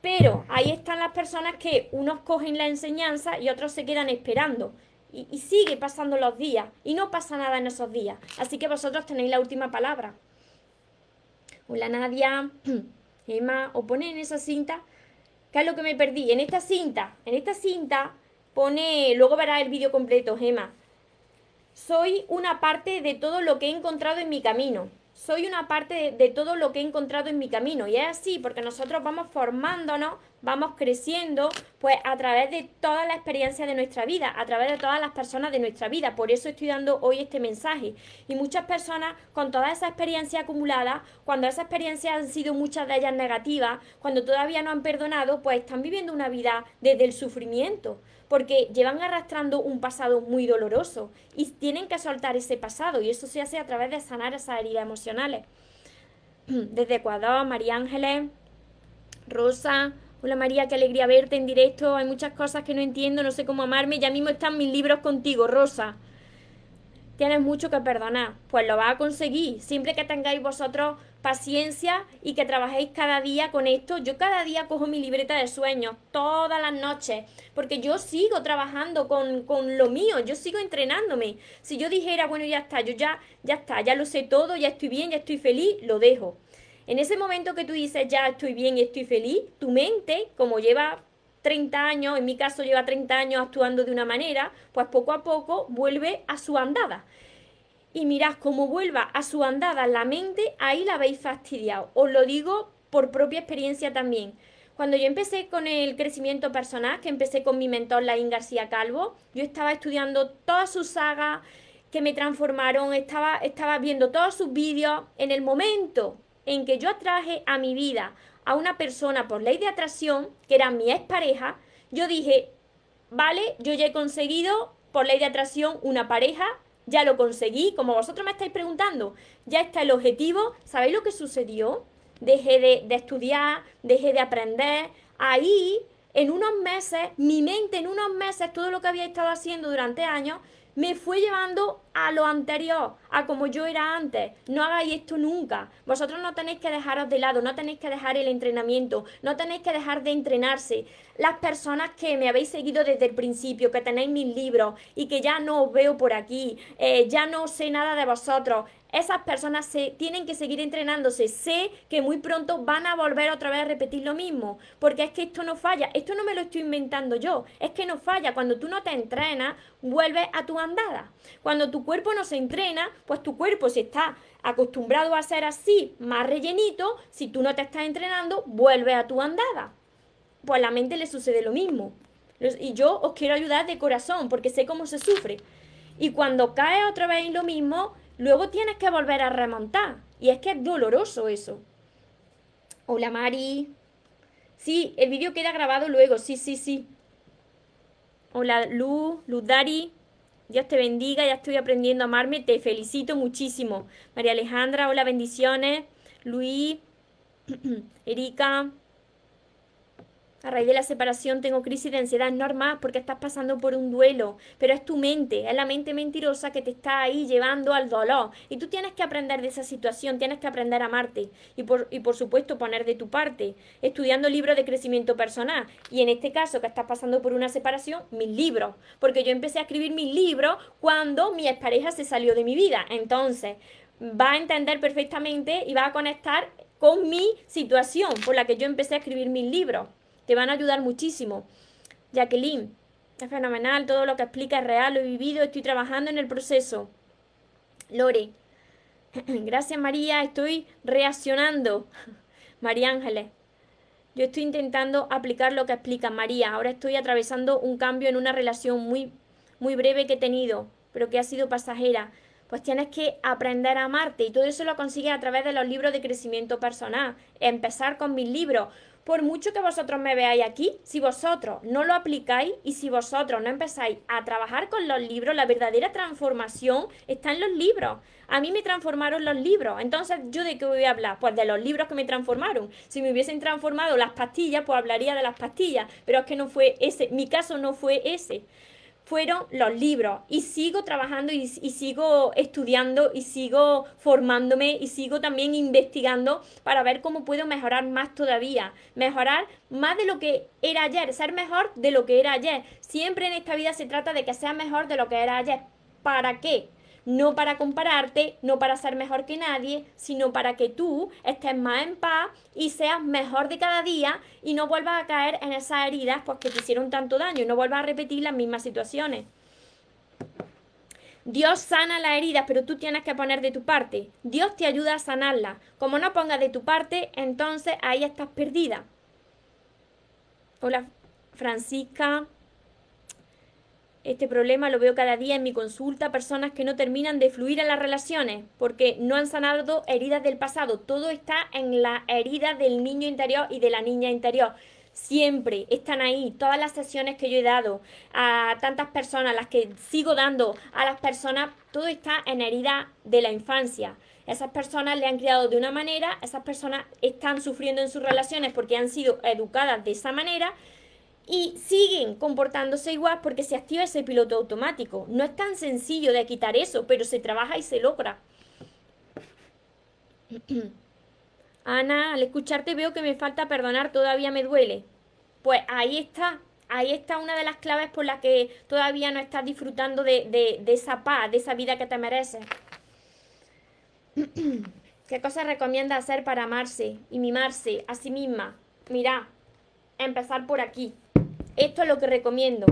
Speaker 1: Pero ahí están las personas que unos cogen la enseñanza y otros se quedan esperando. Y, sigue pasando los días y no pasa nada en esos días. Así que vosotros tenéis la última palabra. Hola Nadia. Emma, o pone en esa cinta, ¿qué es lo que me perdí? En esta cinta, en esta cinta pone, luego verás el vídeo completo, Emma. Soy una parte de todo lo que he encontrado en mi camino soy una parte de, todo lo que he encontrado en mi camino. Y es así, porque nosotros vamos formándonos, vamos creciendo, pues a través de toda la experiencia de nuestra vida, a través de todas las personas de nuestra vida. Por eso estoy dando hoy este mensaje. Y muchas personas con toda esa experiencia acumulada, cuando esas experiencias han sido muchas de ellas negativas, cuando todavía no han perdonado, pues están viviendo una vida desde el sufrimiento porque llevan arrastrando un pasado muy doloroso y tienen que soltar ese pasado y eso se hace a través de sanar esas heridas emocionales. Desde Ecuador, María Ángeles, Rosa, hola María, qué alegría verte en directo, hay muchas cosas que no entiendo, no sé cómo amarme, ya mismo están mis libros contigo, Rosa. Tienes mucho que perdonar, pues lo vas a conseguir, siempre que tengáis vosotros paciencia y que trabajéis cada día con esto. Yo cada día cojo mi libreta de sueños, todas las noches, porque yo sigo trabajando con, con, lo mío, yo sigo entrenándome. Si yo dijera, bueno, ya está, yo ya, ya está, ya lo sé todo, ya estoy bien, ya estoy feliz, lo dejo. En ese momento que tú dices, ya estoy bien y estoy feliz, tu mente, como lleva 30 años, en mi caso lleva 30 años actuando de una manera, pues poco a poco vuelve a su andada y mirad cómo vuelva a su andada la mente, ahí la habéis fastidiado. Os lo digo por propia experiencia también. Cuando yo empecé con el crecimiento personal, que empecé con mi mentor Laín García Calvo, yo estaba estudiando todas sus sagas que me transformaron, estaba, estaba viendo todos sus vídeos. En el momento en que yo atraje a mi vida a una persona por ley de atracción, que era mi expareja, yo dije, vale, yo ya he conseguido por ley de atracción una pareja ya lo conseguí, como vosotros me estáis preguntando, ya está el objetivo, ¿sabéis lo que sucedió? Dejé de, de estudiar, dejé de aprender, ahí en unos meses, mi mente en unos meses, todo lo que había estado haciendo durante años, me fue llevando a lo anterior, a como yo era antes. No hagáis esto nunca. Vosotros no tenéis que dejaros de lado, no tenéis que dejar el entrenamiento, no tenéis que dejar de entrenarse. Las personas que me habéis seguido desde el principio, que tenéis mis libros y que ya no os veo por aquí, eh, ya no sé nada de vosotros, esas personas se, tienen que seguir entrenándose. Sé que muy pronto van a volver otra vez a repetir lo mismo, porque es que esto no falla. Esto no me lo estoy inventando yo, es que no falla. Cuando tú no te entrenas, vuelves a tu andada. Cuando tu cuerpo no se entrena, pues tu cuerpo si está acostumbrado a ser así, más rellenito, si tú no te estás entrenando, vuelve a tu andada. Pues a la mente le sucede lo mismo. Y yo os quiero ayudar de corazón, porque sé cómo se sufre. Y cuando cae otra vez en lo mismo, luego tienes que volver a remontar. Y es que es doloroso eso. Hola Mari. Sí, el vídeo queda grabado luego, sí, sí, sí. Hola Luz, Luz Dari. Dios te bendiga, ya estoy aprendiendo a amarme, te felicito muchísimo. María Alejandra, hola, bendiciones. Luis, Erika, a raíz de la separación tengo crisis de ansiedad, normal porque estás pasando por un duelo, pero es tu mente, es la mente mentirosa que te está ahí llevando al dolor. Y tú tienes que aprender de esa situación, tienes que aprender a amarte y por, y por supuesto poner de tu parte, estudiando libros de crecimiento personal. Y en este caso que estás pasando por una separación, mis libros, porque yo empecé a escribir mis libros cuando mi expareja se salió de mi vida. Entonces, va a entender perfectamente y va a conectar con mi situación por la que yo empecé a escribir mis libros van a ayudar muchísimo. Jacqueline, es fenomenal, todo lo que explica es real, lo he vivido, estoy trabajando en el proceso. Lore, gracias María, estoy reaccionando. María Ángeles, yo estoy intentando aplicar lo que explica María. Ahora estoy atravesando un cambio en una relación muy, muy breve que he tenido, pero que ha sido pasajera. pues tienes que aprender a amarte y todo eso lo consigues a través de los libros de crecimiento personal. Empezar con mis libros. Por mucho que vosotros me veáis aquí, si vosotros no lo aplicáis y si vosotros no empezáis a trabajar con los libros, la verdadera transformación está en los libros. A mí me transformaron los libros. Entonces, ¿yo de qué voy a hablar? Pues de los libros que me transformaron. Si me hubiesen transformado las pastillas, pues hablaría de las pastillas. Pero es que no fue ese. Mi caso no fue ese fueron los libros y sigo trabajando y, sigo estudiando y sigo formándome y sigo también investigando para ver cómo puedo mejorar más todavía, mejorar más de lo que era ayer, ser mejor de lo que era ayer. Siempre en esta vida se trata de que sea mejor de lo que era ayer. ¿Para qué? No para compararte, no para ser mejor que nadie, sino para que tú estés más en paz y seas mejor de cada día y no vuelvas a caer en esas heridas pues, que te hicieron tanto daño y no vuelvas a repetir las mismas situaciones. Dios sana las heridas, pero tú tienes que poner de tu parte. Dios te ayuda a sanarlas. Como no pongas de tu parte, entonces ahí estás perdida. Hola, Francisca. Este problema lo veo cada día en mi consulta, personas que no terminan de fluir en las relaciones porque no han sanado heridas del pasado. Todo está en la herida del niño interior y de la niña interior. Siempre están ahí, todas las sesiones que yo he dado a tantas personas, las que sigo dando a las personas, todo está en herida de la infancia. Esas personas le han criado de una manera, esas personas están sufriendo en sus relaciones porque han sido educadas de esa manera y siguen comportándose igual porque se activa ese piloto automático. No es tan sencillo de quitar eso, pero se trabaja y se logra. Ana, al escucharte veo que me falta perdonar, todavía me duele. Pues ahí está, ahí está una de las claves por las que todavía no estás disfrutando de, de esa paz, de esa vida que te mereces. ¿Qué cosas recomienda hacer para amarse y mimarse a sí misma? Mira, empezar por aquí. Esto es lo que recomiendo.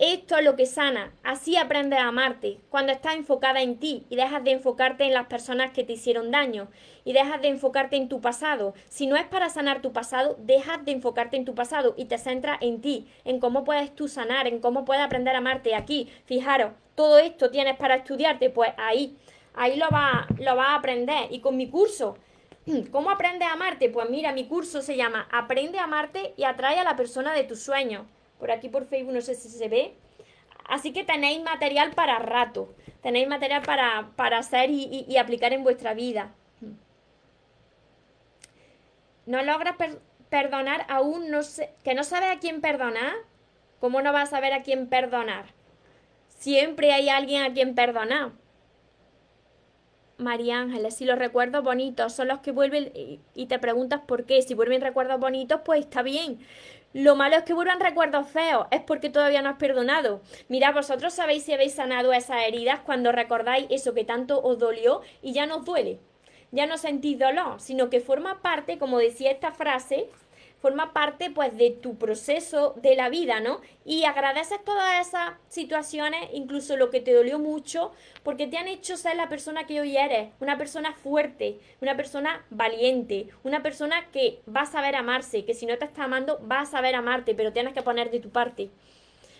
Speaker 1: Esto es lo que sana. Así aprendes a amarte. Cuando estás enfocada en ti y dejas de enfocarte en las personas que te hicieron daño y dejas de enfocarte en tu pasado. Si no es para sanar tu pasado, dejas de enfocarte en tu pasado y te centras en ti, en cómo puedes tú sanar, en cómo puedes aprender a amarte aquí. Fijaros, todo esto tienes para estudiarte, pues ahí, ahí lo vas lo va a aprender. Y con mi curso ¿Cómo aprendes a amarte? Pues mira, mi curso se llama Aprende a amarte y atrae a la persona de tus sueños. Por aquí por Facebook no sé si se ve. Así que tenéis material para rato. Tenéis material para, para hacer y, aplicar en vuestra vida. No logras perdonar aún, no que no sabes a quién perdonar. ¿Cómo no vas a saber a quién perdonar? Siempre hay alguien a quien perdonar. María Ángeles, si los recuerdos bonitos son los que vuelven y te preguntas por qué, si vuelven recuerdos bonitos, pues está bien. Lo malo es que vuelvan recuerdos feos, es porque todavía no has perdonado. Mira, vosotros sabéis si habéis sanado esas heridas cuando recordáis eso que tanto os dolió y ya no os duele. Ya no sentís dolor, sino que forma parte, como decía esta frase, forma parte pues de tu proceso de la vida, ¿no? Y agradeces todas esas situaciones, incluso lo que te dolió mucho, porque te han hecho ser la persona que hoy eres, una persona fuerte, una persona valiente, una persona que va a saber amarse, que si no te está amando, va a saber amarte, pero tienes que poner de tu parte.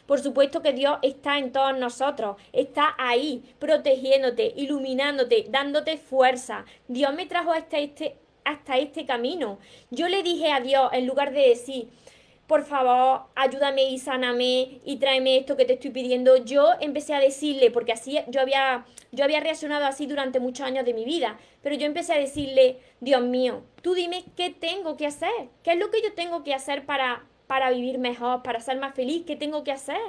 Speaker 1: Por supuesto que Dios está en todos nosotros, está ahí, protegiéndote, iluminándote, dándote fuerza. Dios me trajo hasta este, hasta este camino. Yo le dije a Dios, en lugar de decir, por favor, ayúdame y sáname y tráeme esto que te estoy pidiendo, yo empecé a decirle, porque así yo había, yo había reaccionado así durante muchos años de mi vida, pero yo empecé a decirle, Dios mío, tú dime qué tengo que hacer, qué es lo que yo tengo que hacer para, para vivir mejor, para ser más feliz, qué tengo que hacer.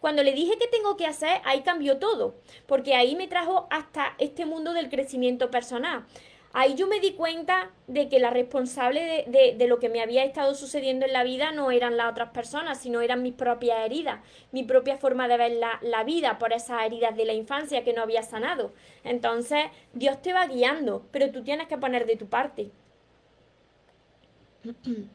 Speaker 1: Cuando le dije qué tengo que hacer, ahí cambió todo, porque ahí me trajo hasta este mundo del crecimiento personal. Ahí yo me di cuenta de que la responsable de, lo que me había estado sucediendo en la vida no eran las otras personas, sino eran mis propias heridas, mi propia forma de ver la, la vida por esas heridas de la infancia que no había sanado. Entonces, Dios te va guiando, pero tú tienes que poner de tu parte.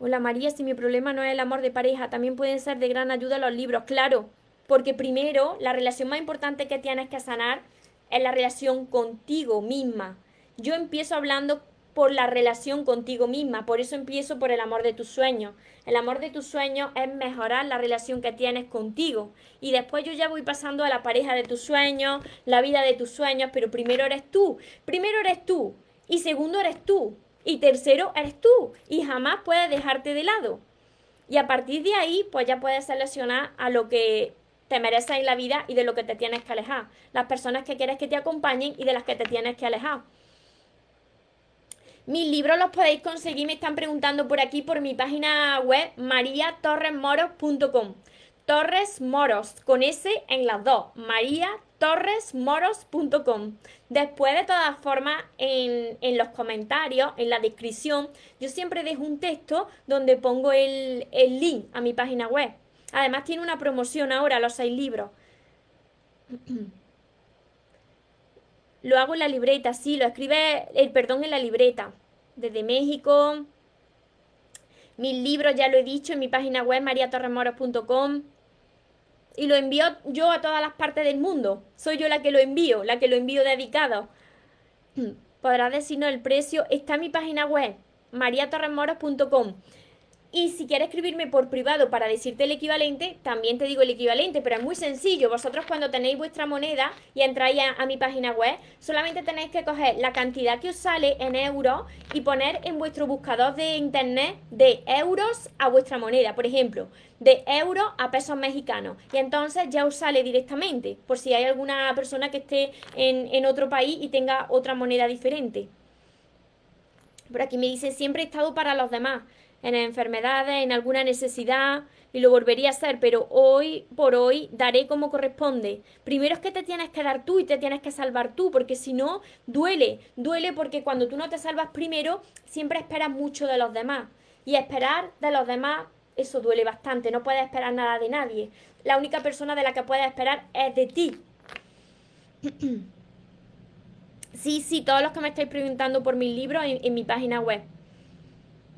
Speaker 1: Hola María, si mi problema no es el amor de pareja, también pueden ser de gran ayuda los libros, claro, porque primero la relación más importante que tienes que sanar es la relación contigo misma. Yo empiezo hablando por la relación contigo misma. Por eso empiezo por el amor de tus sueños. El amor de tus sueños es mejorar la relación que tienes contigo. Y después yo ya voy pasando a la pareja de tus sueños, la vida de tus sueños, pero primero eres tú. Primero eres tú. Y segundo eres tú. Y tercero eres tú. Y jamás puedes dejarte de lado. Y a partir de ahí, pues ya puedes seleccionar a lo que te mereces en la vida y de lo que te tienes que alejar. Las personas que quieres que te acompañen y de las que te tienes que alejar. Mis libros los podéis conseguir, me están preguntando por aquí, por mi página web, mariatorresmoros.com. Torres Moros, con S en las dos, mariatorresmoros.com. Después, de todas formas, en, en, los comentarios, en la descripción, yo siempre dejo un texto donde pongo el, el link a mi página web. Además, tiene una promoción ahora, los seis libros. Lo hago en la libreta, sí, lo escribe el perdón en la libreta. Desde México. Mis libros ya lo he dicho en mi página web mariatorremoros.com. Y lo envío yo a todas las partes del mundo. Soy yo la que lo envío, la que lo envío dedicado. Podrás decirnos el precio. Está en mi página web mariatorremoros.com. Y si quieres escribirme por privado para decirte el equivalente, también te digo el equivalente, pero es muy sencillo. Vosotros cuando tenéis vuestra moneda y entráis a, mi página web, solamente tenéis que coger la cantidad que os sale en euros y poner en vuestro buscador de internet de euros a vuestra moneda. Por ejemplo, de euros a pesos mexicanos. Y entonces ya os sale directamente, por si hay alguna persona que esté en, en otro país y tenga otra moneda diferente. Por aquí me dice, siempre estado para los demás en enfermedades, en alguna necesidad, y lo volvería a hacer, pero hoy por hoy daré como corresponde. Primero es que te tienes que dar tú y te tienes que salvar tú, porque si no, duele, duele porque cuando tú no te salvas primero, siempre esperas mucho de los demás. Y esperar de los demás, eso duele bastante, no puedes esperar nada de nadie. La única persona de la que puedes esperar es de ti. sí, sí, todos los que me estáis preguntando por mis libros en mi página web.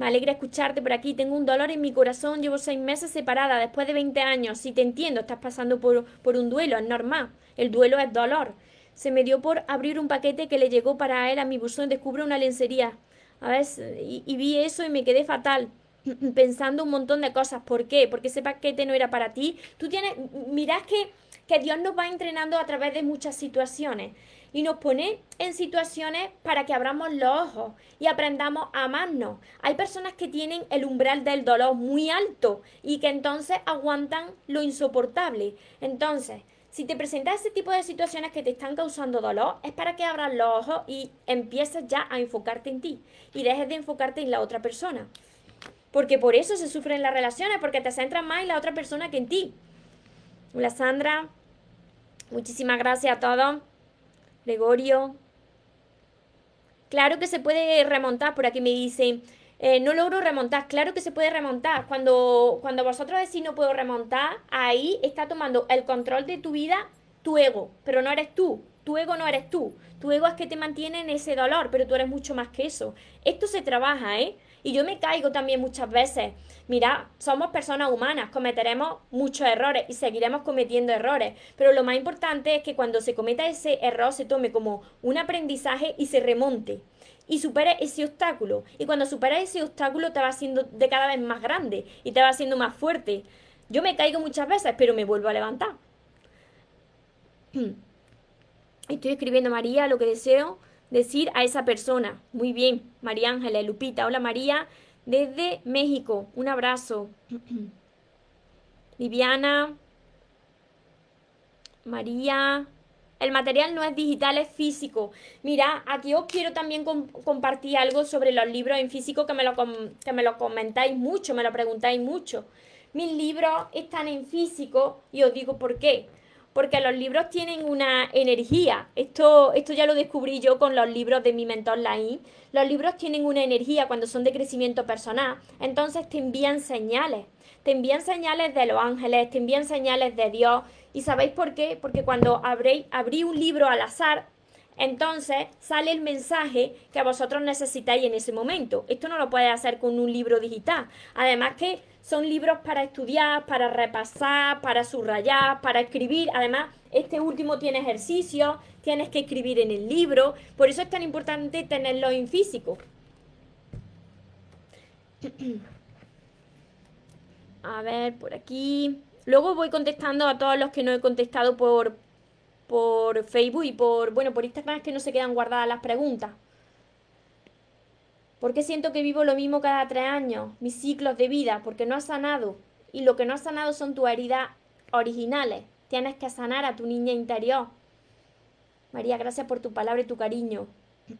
Speaker 1: Me alegra escucharte por aquí. Tengo un dolor en mi corazón. Llevo seis meses separada después de 20 años. Si te entiendo, estás pasando por, por un duelo. Es normal. El duelo es dolor. Se me dio por abrir un paquete que le llegó para él a mi buzón. Descubro una lencería. A ver, y, vi eso y me quedé fatal pensando un montón de cosas. ¿Por qué? Porque ese paquete no era para ti. Tú tienes, mirad que, que Dios nos va entrenando a través de muchas situaciones y nos pone en situaciones para que abramos los ojos y aprendamos a amarnos. Hay personas que tienen el umbral del dolor muy alto y que entonces aguantan lo insoportable. Entonces, si te presentas ese tipo de situaciones que te están causando dolor, es para que abras los ojos y empieces ya a enfocarte en ti y dejes de enfocarte en la otra persona. Porque por eso se sufren las relaciones, porque te centras más en la otra persona que en ti. Hola Sandra, muchísimas gracias a todos. Gregorio. Claro que se puede remontar, por aquí me dicen, eh, no logro remontar. Claro que se puede remontar. Cuando, cuando vosotros decís no puedo remontar, ahí está tomando el control de tu vida tu ego, pero no eres tú. Tu ego no eres tú. Tu ego es que te mantiene en ese dolor, pero tú eres mucho más que eso. Esto se trabaja, ¿eh? Y yo me caigo también muchas veces. Mira, somos personas humanas, cometeremos muchos errores y seguiremos cometiendo errores. Pero lo más importante es que cuando se cometa ese error se tome como un aprendizaje y se remonte. Y supere ese obstáculo. Y cuando superas ese obstáculo te va haciendo de cada vez más grande y te va haciendo más fuerte. Yo me caigo muchas veces, pero me vuelvo a levantar. Estoy escribiendo María lo que deseo decir a esa persona. Muy bien, María Ángela, Lupita. Hola María, desde México. Un abrazo. Viviana. María. El material no es digital, es físico. Mira, aquí os quiero también compartir algo sobre los libros en físico que me, lo que me lo comentáis mucho, me lo preguntáis mucho. Mis libros están en físico y os digo por qué porque los libros tienen una energía. Esto, esto ya lo descubrí yo con los libros de mi mentor Lain. Los libros tienen una energía cuando son de crecimiento personal, entonces te envían señales. Te envían señales de los ángeles, te envían señales de Dios. ¿Y sabéis por qué? Porque cuando abrí, abrí un libro al azar, entonces sale el mensaje que vosotros necesitáis en ese momento. Esto no lo puedes hacer con un libro digital. Además que son libros para estudiar, para repasar, para subrayar, para escribir. Además, este último tiene ejercicios, tienes que escribir en el libro. Por eso es tan importante tenerlo en físico. A ver, por aquí. Luego voy contestando a todos los que no he contestado por, por Facebook y por, bueno, por Instagram es que no se quedan guardadas las preguntas. ¿Por qué siento que vivo lo mismo cada tres años? Mis ciclos de vida, porque no has sanado. Y lo que no has sanado son tus heridas originales. Tienes que sanar a tu niña interior. María, gracias por tu palabra y tu cariño.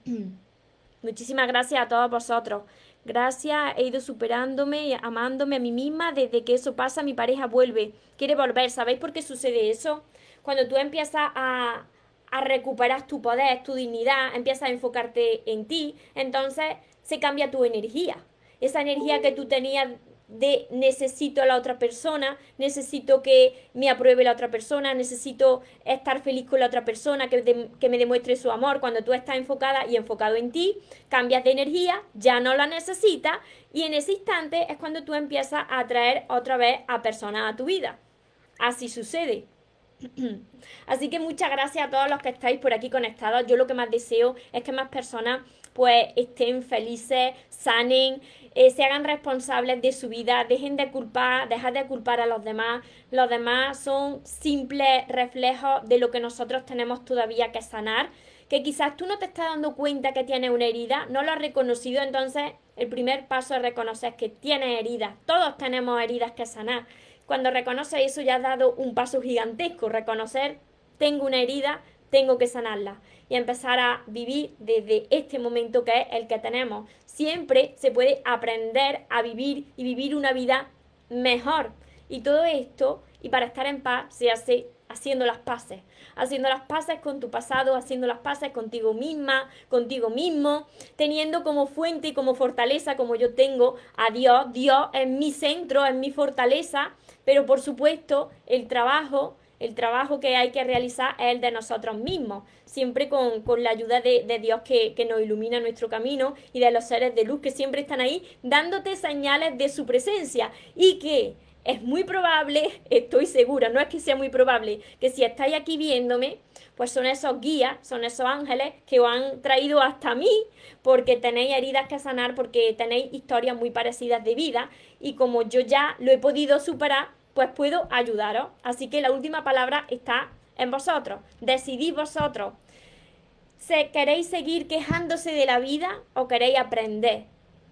Speaker 1: Muchísimas gracias a todos vosotros. Gracias, he ido superándome, amándome a mí misma. Desde que eso pasa, mi pareja vuelve. Quiere volver. ¿Sabéis por qué sucede eso? Cuando tú empiezas a, a recuperar tu poder, tu dignidad, empiezas a enfocarte en ti, entonces se cambia tu energía. Esa energía que tú tenías de necesito a la otra persona, necesito que me apruebe la otra persona, necesito estar feliz con la otra persona, que, que, me demuestre su amor. Cuando tú estás enfocada y enfocado en ti, cambias de energía, ya no la necesitas y en ese instante es cuando tú empiezas a atraer otra vez a personas a tu vida. Así sucede. Así que muchas gracias a todos los que estáis por aquí conectados. Yo lo que más deseo es que más personas pues estén felices, sanen, eh, se hagan responsables de su vida, dejen de culpar, dejar de culpar a los demás. Los demás son simples reflejos de lo que nosotros tenemos todavía que sanar. Que quizás tú no te estás dando cuenta que tienes una herida, no lo has reconocido, entonces el primer paso es reconocer que tienes heridas. Todos tenemos heridas que sanar. Cuando reconoces eso ya has dado un paso gigantesco, reconocer tengo una herida, tengo que sanarla y empezar a vivir desde este momento que es el que tenemos. Siempre se puede aprender a vivir y vivir una vida mejor. Y todo esto, y para estar en paz, se hace haciendo las paces, haciendo las paces con tu pasado, haciendo las paces contigo misma, contigo mismo, teniendo como fuente y como fortaleza, como yo tengo a Dios, Dios es mi centro, es mi fortaleza, pero por supuesto el trabajo el trabajo que hay que realizar es el de nosotros mismos, siempre con, la ayuda de, Dios que, que, nos ilumina nuestro camino y de los seres de luz que siempre están ahí dándote señales de su presencia y que es muy probable, estoy segura, no es que sea muy probable, que si estáis aquí viéndome, pues son esos guías, son esos ángeles que os han traído hasta mí porque tenéis heridas que sanar, porque tenéis historias muy parecidas de vida y como yo ya lo he podido superar, pues puedo ayudaros. Así que la última palabra está en vosotros. Decidid vosotros. ¿Queréis seguir quejándose de la vida o queréis aprender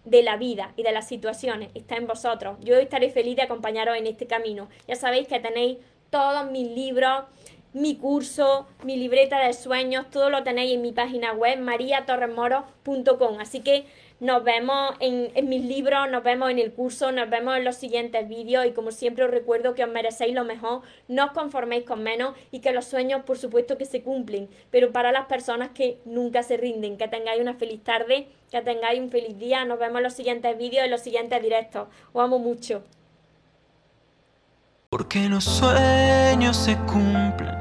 Speaker 1: de la vida y de las situaciones? Está en vosotros. Yo estaré feliz de acompañaros en este camino. Ya sabéis que tenéis todos mis libros, mi curso, mi libreta de sueños, todo lo tenéis en mi página web mariatorremoro.com. Así que nos vemos en, mis libros, nos vemos en el curso, nos vemos en los siguientes vídeos y como siempre os recuerdo que os merecéis lo mejor, no os conforméis con menos y que los sueños por supuesto que se cumplen, pero para las personas que nunca se rinden, que tengáis una feliz tarde, que tengáis un feliz día, nos vemos en los siguientes vídeos, en los siguientes directos. Os amo mucho.
Speaker 2: Porque los sueños se cumplen,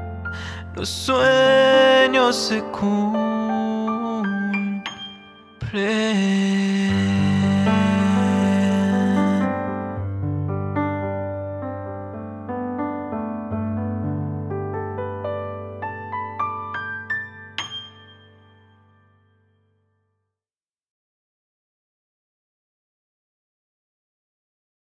Speaker 2: los sueños se cumplen. pray.